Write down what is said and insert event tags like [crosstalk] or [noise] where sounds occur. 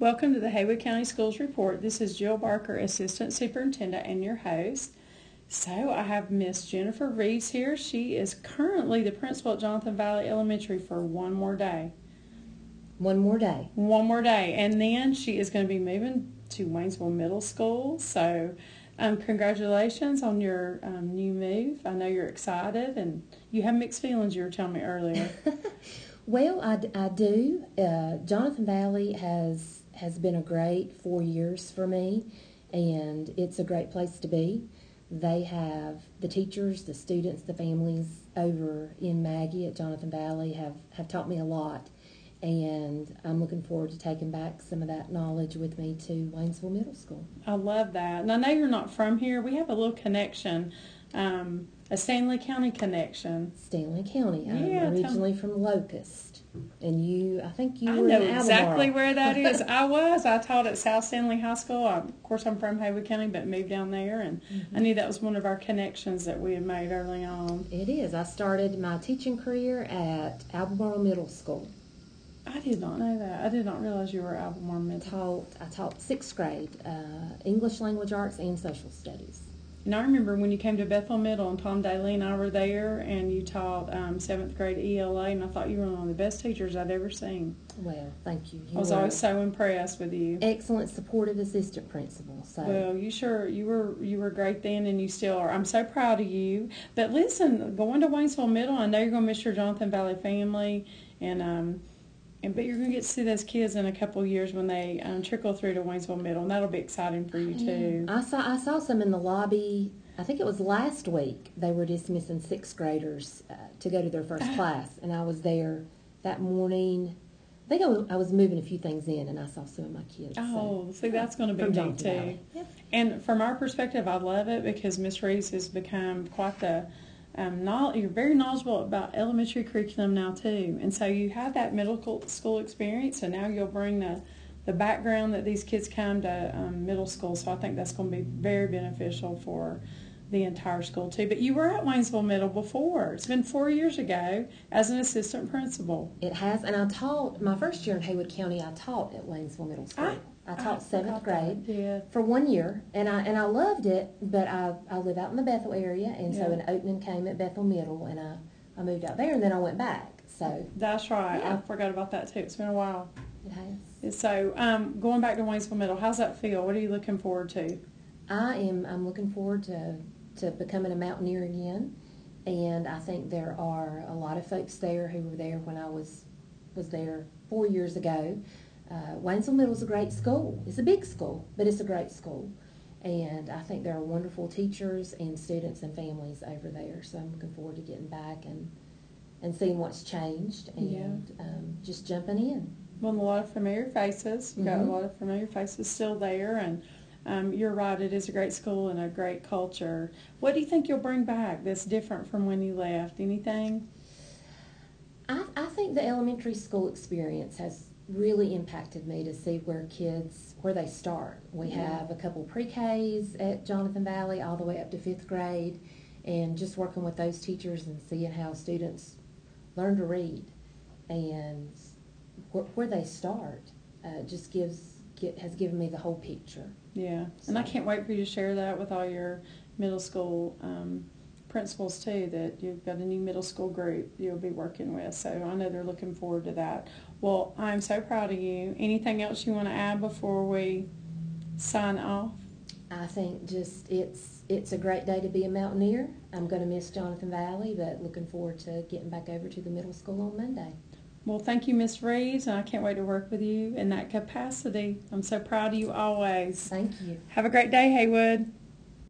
Welcome to the Haywood County Schools Report. This is Jill Barker, Assistant Superintendent and your host. So I have Miss Jennifer Reeves here. She is currently the principal at Jonathan Valley Elementary for one more day. One more day. One more day. And then she is going to be moving to Waynesville Middle School. So um, congratulations on your um, new move. I know you're excited and you have mixed feelings you were telling me earlier. [laughs] well, I, I do. Uh, Jonathan Valley has has been a great four years for me, and it's a great place to be. They have the teachers, the students, the families over in Maggie at Jonathan Valley have, have taught me a lot, and I'm looking forward to taking back some of that knowledge with me to Waynesville Middle School. I love that. And I know you're not from here. We have a little connection, um, a Stanly County connection. Stanly County. Yeah, I'm originally from Locust. And you, I think you I know exactly where that is. [laughs] I was. I taught at South Stanly High School. I, of course, I'm from Haywood County, but moved down there, and mm-hmm. I knew that was one of our connections that we had made early on. It is. I started my teaching career at Albemarle Middle School. I did not know that. I did not realize you were Albemarle Middle. Taught, I taught sixth grade uh, English language arts and social studies. And I remember when you came to Bethel Middle and Tom Daly and I were there and you taught um, seventh grade ELA and I thought you were one of the best teachers I'd ever seen. Well, thank you. you I was always so impressed with you. Excellent supportive assistant principal. So. Well, you sure you were you were great then and you still are. I'm so proud of you. But listen, going to Waynesville Middle, I know you're going to miss your Jonathan Valley family and um, and but you're going to get to see those kids in a couple of years when they um, trickle through to Waynesville Middle, and that'll be exciting for you too. I saw I saw some in the lobby. I think it was last week. They were dismissing sixth graders uh, to go to their first class, and I was there that morning. I think I was, I was, moving a few things in, and I saw some of my kids. Oh, so, see, that's going to be neat too. Yep. And from our perspective, I love it because Miss Reeves has become quite the um, you're very knowledgeable about elementary curriculum now too, and so you have that middle school experience, and now you'll bring the the background that these kids come to um, middle school. So I think that's going to be very beneficial for the entire school too. But you were at Waynesville Middle before. It's been four years ago as an assistant principal. It has, and I taught my first year in Haywood County. I taught at Waynesville Middle School. I, I taught I seventh grade for one year, and I and I loved it. But I I live out in the Bethel area, and yeah. so an opening came at Bethel Middle, and I I moved out there, and then I went back. So that's right. Yeah. I forgot about that too. It's been a while. It has. So um, going back to Waynesville Middle, how's that feel? What are you looking forward to? I am. I'm looking forward to to becoming a mountaineer again, and I think there are a lot of folks there who were there when I was was there four years ago uh, Waynesville Middle is a great school. It's a big school, but it's a great school. And I think there are wonderful teachers and students and families over there. So I'm looking forward to getting back and and seeing what's changed and yeah. um, just jumping in. Well, a lot of familiar faces. We've got mm-hmm. a lot of familiar faces still there, and um, you're right. It is a great school and a great culture. What do you think you'll bring back that's different from when you left? Anything? I, I think the elementary school experience has really impacted me to see where kids where they start. We yeah. have a couple pre-Ks at Jonathan Valley all the way up to fifth grade, and just working with those teachers and seeing how students learn to read and wh- where they start uh, just gives get, has given me the whole picture. Yeah, so. and I can't wait for you to share that with all your middle school um, principals too that you've got a new middle school group you'll be working with. So I know they're looking forward to that. Well, I'm so proud of you. Anything else you want to add before we sign off? I think just it's it's a great day to be a mountaineer. I'm going to miss Jonathan Valley, but looking forward to getting back over to the middle school on Monday. Well, thank you, Miss Reeves, and I can't wait to work with you in that capacity. I'm so proud of you always. Thank you. Have a great day, Haywood.